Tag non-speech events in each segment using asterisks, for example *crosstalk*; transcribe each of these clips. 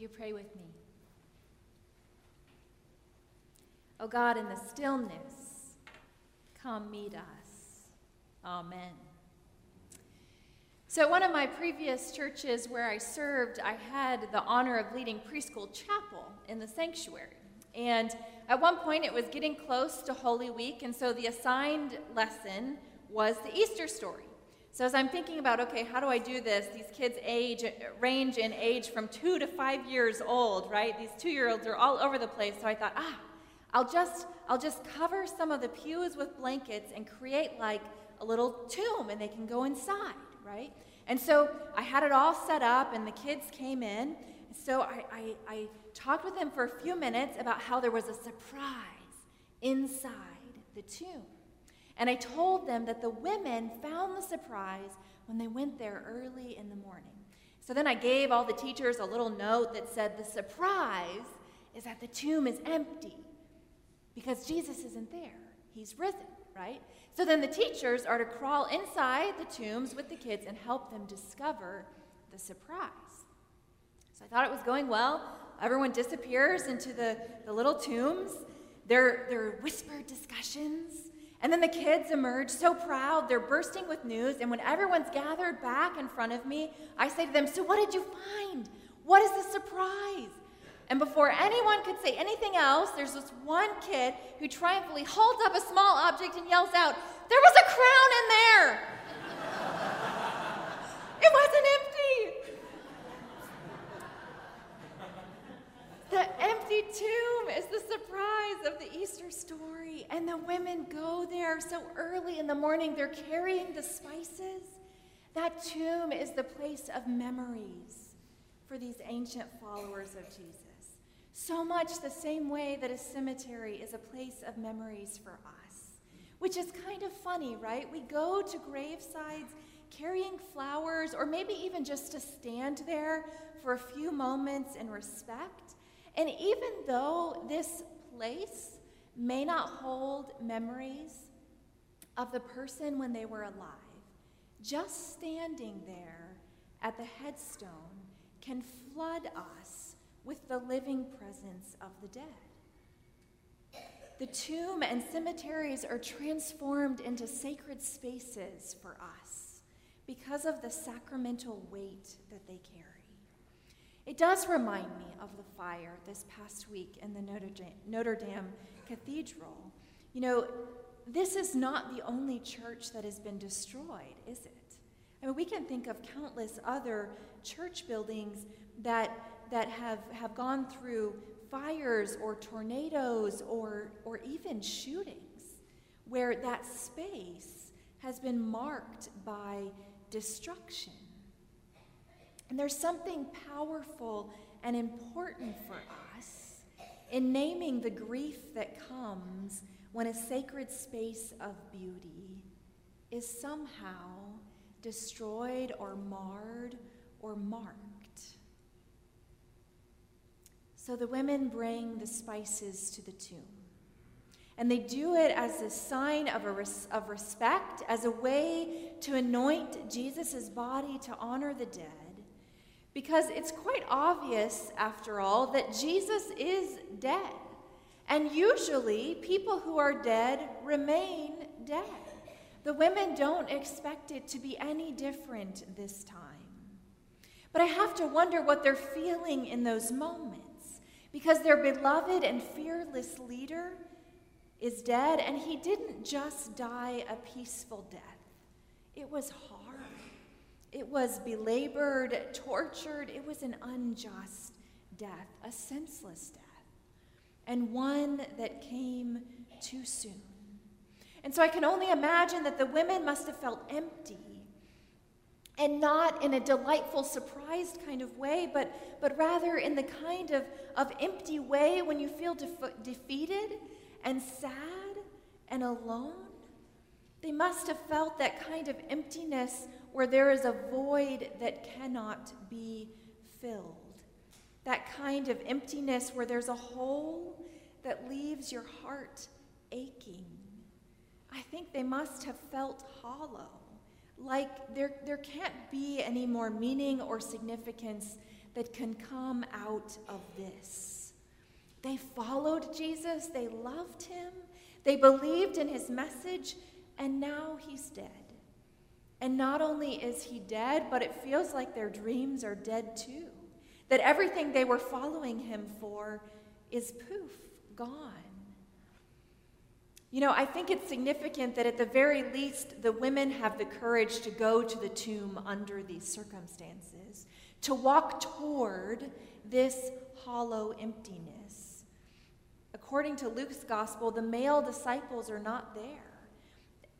you pray with me? O oh God, in the stillness, come meet us. Amen. So, at one of my previous churches where I served, I had the honor of leading preschool chapel in the sanctuary. And at one point, it was getting close to Holy Week, and so the assigned lesson was the Easter story. So as I'm thinking about, okay, how do I do this? These kids age range in age from two to five years old, right? These two-year-olds are all over the place. So I thought, ah, I'll just I'll just cover some of the pews with blankets and create like a little tomb, and they can go inside, right? And so I had it all set up, and the kids came in. So I, I, I talked with them for a few minutes about how there was a surprise inside the tomb. And I told them that the women found the surprise when they went there early in the morning. So then I gave all the teachers a little note that said, The surprise is that the tomb is empty because Jesus isn't there. He's risen, right? So then the teachers are to crawl inside the tombs with the kids and help them discover the surprise. So I thought it was going well. Everyone disappears into the, the little tombs. There, there are whispered discussions and then the kids emerge so proud, they're bursting with news. And when everyone's gathered back in front of me, I say to them, So, what did you find? What is the surprise? And before anyone could say anything else, there's this one kid who triumphantly holds up a small object and yells out, There was a crown in there! *laughs* it wasn't empty! The empty tomb is the surprise of the Easter story. And the women go there so early in the morning, they're carrying the spices. That tomb is the place of memories for these ancient followers of Jesus. So much the same way that a cemetery is a place of memories for us. Which is kind of funny, right? We go to gravesides carrying flowers, or maybe even just to stand there for a few moments in respect. And even though this place may not hold memories of the person when they were alive, just standing there at the headstone can flood us with the living presence of the dead. The tomb and cemeteries are transformed into sacred spaces for us because of the sacramental weight that they carry. It does remind me of the fire this past week in the Notre Dame, Cathedral. You know, this is not the only church that has been destroyed, is it? I mean, we can think of countless other church buildings that, that have, have gone through fires or tornadoes or, or even shootings where that space has been marked by destruction. And there's something powerful and important for us in naming the grief that comes when a sacred space of beauty is somehow destroyed or marred or marked. So the women bring the spices to the tomb. And they do it as a sign of, a res- of respect, as a way to anoint Jesus' body to honor the dead because it's quite obvious, after all, that Jesus is dead. And usually, people who are dead remain dead. The women don't expect it to be any different this time. But I have to wonder what they're feeling in those moments because their beloved and fearless leader is dead, and he didn't just die a peaceful death, it was hard. It was belabored, tortured. It was an unjust death, a senseless death, and one that came too soon. And so I can only imagine that the women must have felt empty. And not in a delightful, surprised kind of way, but, but rather in the kind of, of empty way when you feel def- defeated and sad and alone. They must have felt that kind of emptiness where there is a void that cannot be filled. That kind of emptiness where there's a hole that leaves your heart aching. I think they must have felt hollow, like there, there can't be any more meaning or significance that can come out of this. They followed Jesus, they loved him, they believed in his message, and now he's dead. And not only is he dead, but it feels like their dreams are dead too. That everything they were following him for is poof, gone. You know, I think it's significant that at the very least, the women have the courage to go to the tomb under these circumstances, to walk toward this hollow emptiness. According to Luke's gospel, the male disciples are not there.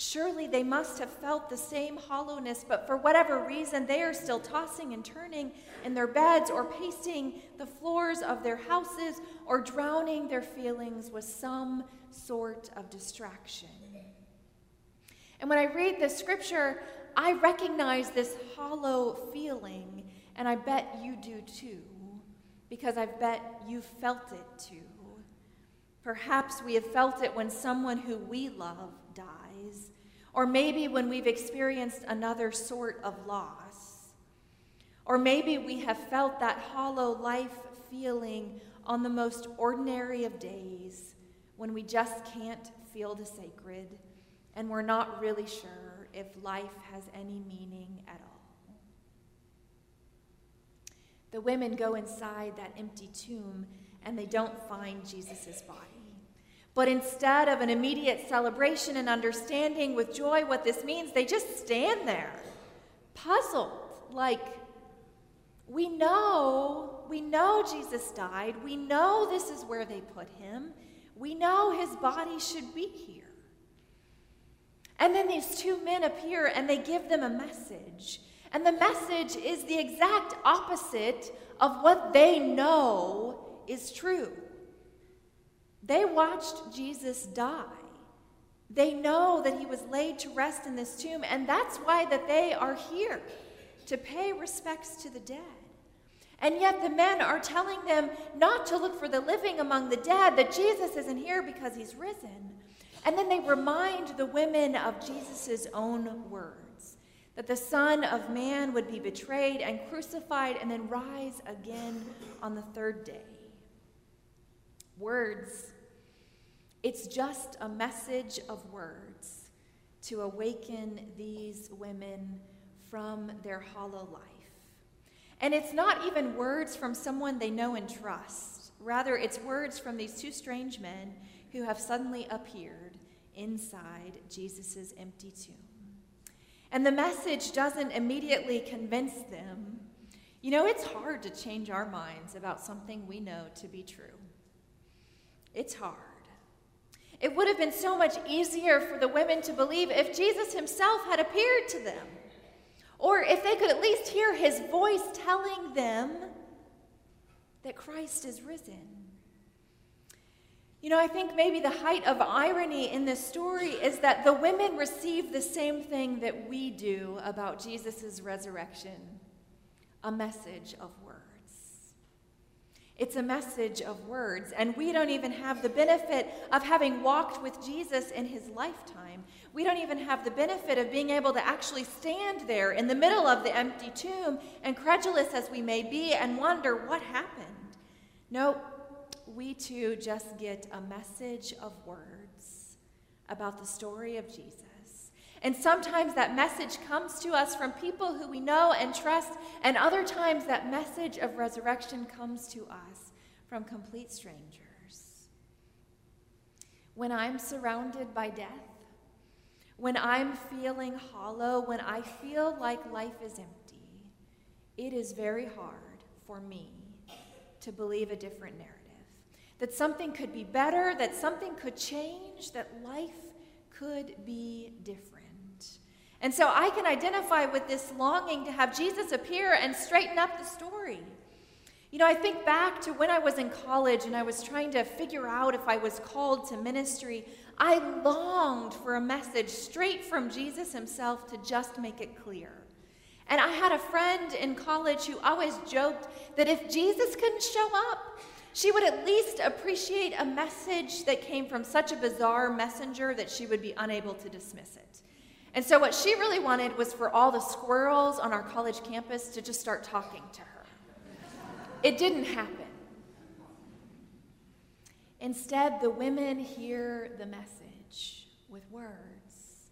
Surely they must have felt the same hollowness, but for whatever reason, they are still tossing and turning in their beds or pacing the floors of their houses or drowning their feelings with some sort of distraction. And when I read this scripture, I recognize this hollow feeling, and I bet you do too, because I bet you felt it too. Perhaps we have felt it when someone who we love or maybe when we've experienced another sort of loss. Or maybe we have felt that hollow life feeling on the most ordinary of days when we just can't feel the sacred and we're not really sure if life has any meaning at all. The women go inside that empty tomb and they don't find Jesus' body. But instead of an immediate celebration and understanding with joy what this means, they just stand there, puzzled, like, we know, we know Jesus died. We know this is where they put him. We know his body should be here. And then these two men appear and they give them a message. And the message is the exact opposite of what they know is true. They watched Jesus die. They know that he was laid to rest in this tomb, and that's why that they are here to pay respects to the dead. And yet the men are telling them not to look for the living among the dead, that Jesus isn't here because he's risen. And then they remind the women of Jesus' own words that the Son of Man would be betrayed and crucified and then rise again on the third day. Words, it's just a message of words to awaken these women from their hollow life. And it's not even words from someone they know and trust. Rather, it's words from these two strange men who have suddenly appeared inside Jesus' empty tomb. And the message doesn't immediately convince them. You know, it's hard to change our minds about something we know to be true. It's hard. It would have been so much easier for the women to believe if Jesus himself had appeared to them. Or if they could at least hear his voice telling them that Christ is risen. You know, I think maybe the height of irony in this story is that the women receive the same thing that we do about Jesus' resurrection a message of words. It's a message of words, and we don't even have the benefit of having walked with Jesus in his lifetime. We don't even have the benefit of being able to actually stand there in the middle of the empty tomb, incredulous as we may be, and wonder what happened. No, we too just get a message of words about the story of Jesus. And sometimes that message comes to us from people who we know and trust, and other times that message of resurrection comes to us from complete strangers. When I'm surrounded by death, when I'm feeling hollow, when I feel like life is empty, it is very hard for me to believe a different narrative. That something could be better, that something could change, that life could be different. And so I can identify with this longing to have Jesus appear and straighten up the story. You know, I think back to when I was in college and I was trying to figure out if I was called to ministry. I longed for a message straight from Jesus himself to just make it clear. And I had a friend in college who always joked that if Jesus couldn't show up, she would at least appreciate a message that came from such a bizarre messenger that she would be unable to dismiss it. And so, what she really wanted was for all the squirrels on our college campus to just start talking to her. it didn't happen. Instead, the women hear the message with words,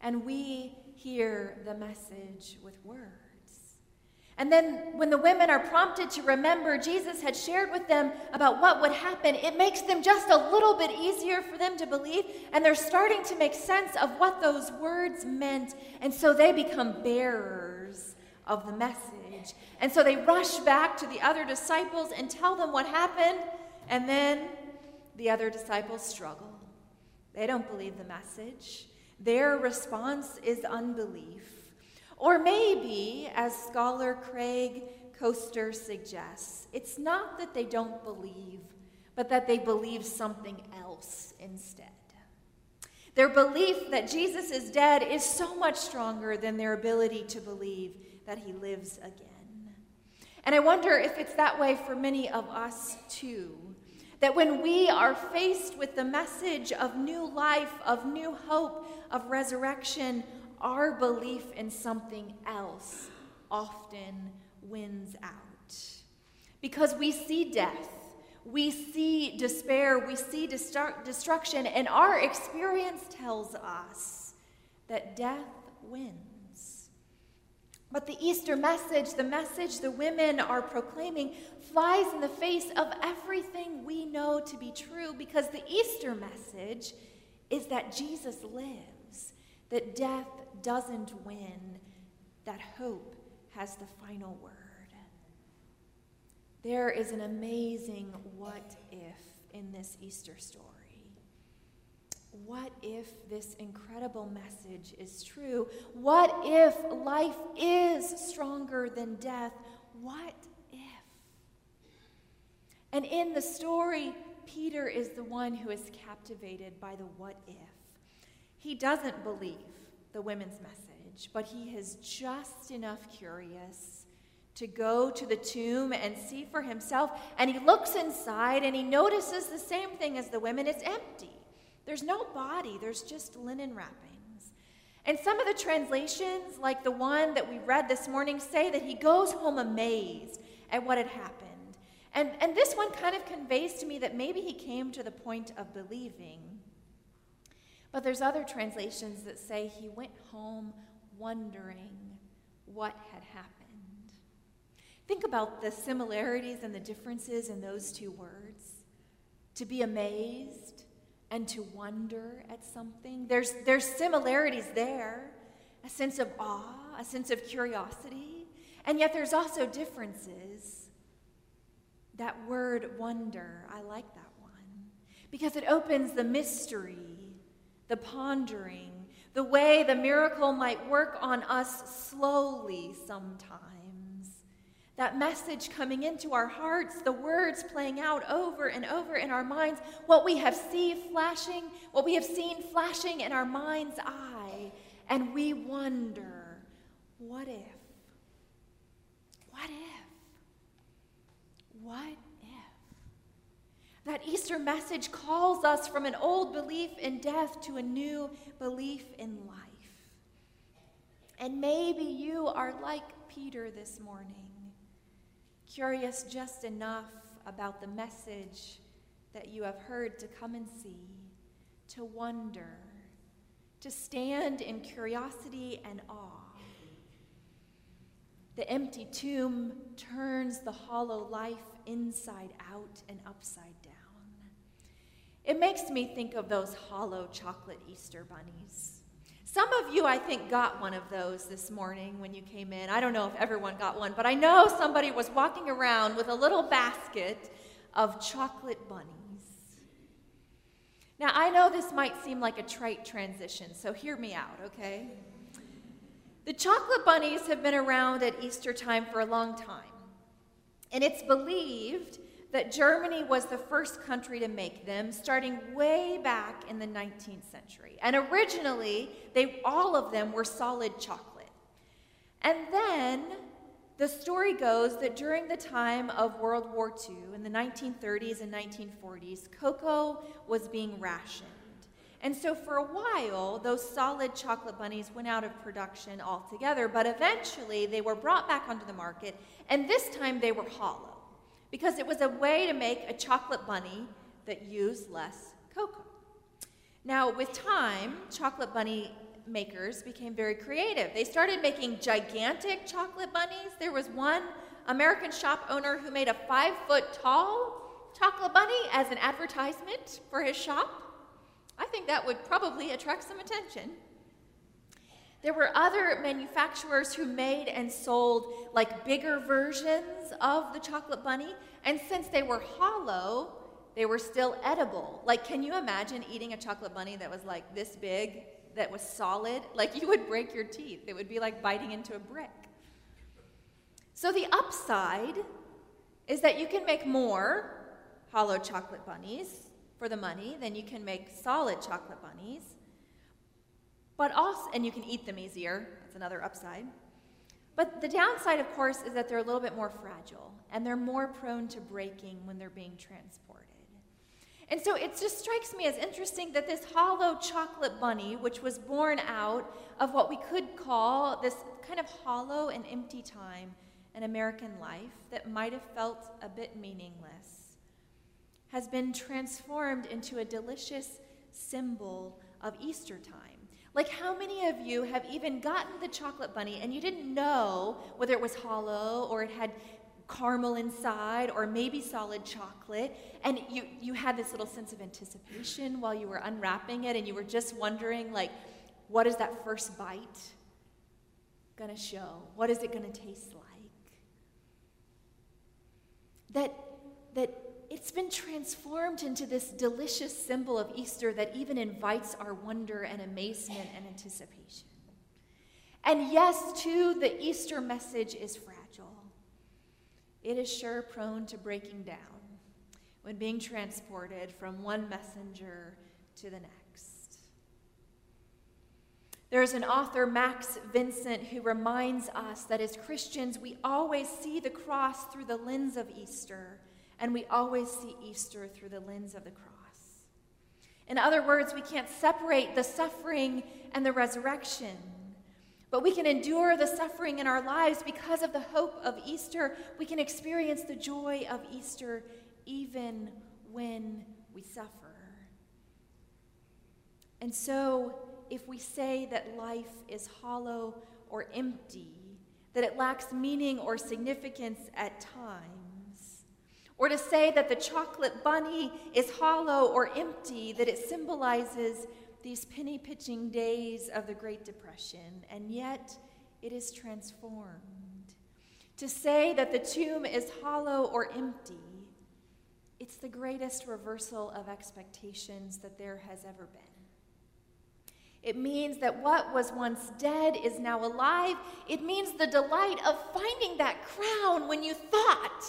and we hear the message with words. And then, when the women are prompted to remember Jesus had shared with them about what would happen, it makes them just a little bit easier for them to believe, and they're starting to make sense of what those words meant, and so they become bearers of the message. And so they rush back to the other disciples and tell them what happened, and then the other disciples struggle. They don't believe the message. Their response is unbelief. Or maybe, as scholar Craig Koester suggests, it's not that they don't believe, but that they believe something else instead. Their belief that Jesus is dead is so much stronger than their ability to believe that he lives again. And I wonder if it's that way for many of us too. That when we are faced with the message of new life, of new hope, of resurrection, our belief in something else often wins out. Because we see death, we see despair, we see destru- destruction, and our experience tells us that death wins. But the Easter message, the message the women are proclaiming, flies in the face of everything we know to be true because the Easter message is that Jesus lives, that death doesn't win, that hope has the final word. There is an amazing what if in this Easter story. What if this incredible message is true? What if life is stronger than death? What if? And in the story, Peter is the one who is captivated by the what if. He doesn't believe the women's message, but he is just enough curious to go to the tomb and see for himself. And he looks inside and he notices the same thing as the women it's empty. There's no body, there's just linen wrappings. And some of the translations, like the one that we read this morning, say that he goes home amazed at what had happened. And, and this one kind of conveys to me that maybe he came to the point of believing but there's other translations that say he went home wondering what had happened. Think about the similarities and the differences in those two words. To be amazed and to wonder at something. There's, there's similarities there, a sense of awe, a sense of curiosity, and yet there's also differences. That word wonder, I like that one because it opens the mystery the pondering, the way the miracle might work on us slowly sometimes. That message coming into our hearts, the words playing out over and over in our minds, what we have seen flashing, what we have seen flashing in our mind's eye, and we wonder, what if? What if? What Easter message calls us from an old belief in death to a new belief in life. And maybe you are like Peter this morning, curious just enough about the message that you have heard to come and see, to wonder, to stand in curiosity and awe. The empty tomb turns the hollow life inside out and upside down. It makes me think of those hollow chocolate Easter bunnies. Some of you, I think, got one of those this morning when you came in. I don't know if everyone got one, but I know somebody was walking around with a little basket of chocolate bunnies. Now, I know this might seem like a trite transition, so hear me out, okay? The chocolate bunnies have been around at Easter time for a long time. And it's believed that Germany was the first country to make them, starting way back in the 19th century. And originally, they, all of them were solid chocolate. And then the story goes that during the time of World War II, in the 1930s and 1940s, cocoa was being rationed. And so for a while, those solid chocolate bunnies went out of production altogether, but eventually they were brought back onto the market, and this time they were hollow. Because it was a way to make a chocolate bunny that used less cocoa. Now, with time, chocolate bunny makers became very creative. They started making gigantic chocolate bunnies. There was one American shop owner who made a five foot tall chocolate bunny as an advertisement for his shop. I think that would probably attract some attention. There were other manufacturers who made and sold like bigger versions of the chocolate bunny, and since they were hollow, they were still edible. Like, can you imagine eating a chocolate bunny that was like this big, that was solid? Like, you would break your teeth. It would be like biting into a brick. So, the upside is that you can make more hollow chocolate bunnies for the money than you can make solid chocolate bunnies. But also, and you can eat them easier. That's another upside. But the downside, of course, is that they're a little bit more fragile and they're more prone to breaking when they're being transported. And so it just strikes me as interesting that this hollow chocolate bunny, which was born out of what we could call this kind of hollow and empty time in American life that might have felt a bit meaningless, has been transformed into a delicious symbol of Easter time. Like, how many of you have even gotten the chocolate bunny and you didn't know whether it was hollow or it had caramel inside or maybe solid chocolate? And you, you had this little sense of anticipation while you were unwrapping it and you were just wondering like what is that first bite to show? What is it to taste like? That that it's been transformed into this delicious symbol of Easter that even invites our wonder and amazement and anticipation. And yes, too, the Easter message is fragile. It is sure prone to breaking down when being transported from one messenger to the next. There's an author, Max Vincent, who reminds us that as Christians, we always see the cross through the lens of Easter and we always see Easter through the lens of the cross. In other words, we can't separate the suffering and the resurrection, but we can endure the suffering in our lives because of the hope of Easter. We can experience the joy of Easter even when we suffer. And so, if we say that life is hollow or empty, that it lacks meaning or significance at times, or to say that the chocolate bunny is hollow or empty, that it symbolizes these penny pitching days of the Great Depression, and yet it is transformed. To say that the tomb is hollow or empty, it's the greatest reversal of expectations that there has ever been. It means that what was once dead is now alive. It means the delight of finding that crown when you thought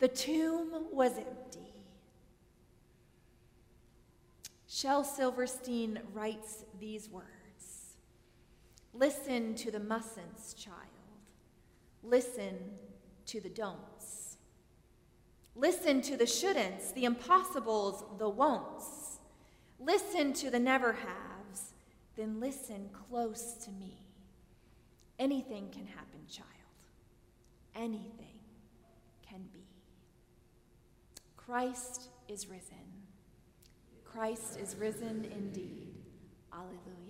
the tomb was empty. Shel Silverstein writes these words Listen to the mustn'ts, child. Listen to the don'ts. Listen to the shouldn'ts, the impossibles, the won'ts. Listen to the never haves, then listen close to me. Anything can happen, child. Anything can be. Christ is risen. Christ is risen indeed. Alleluia.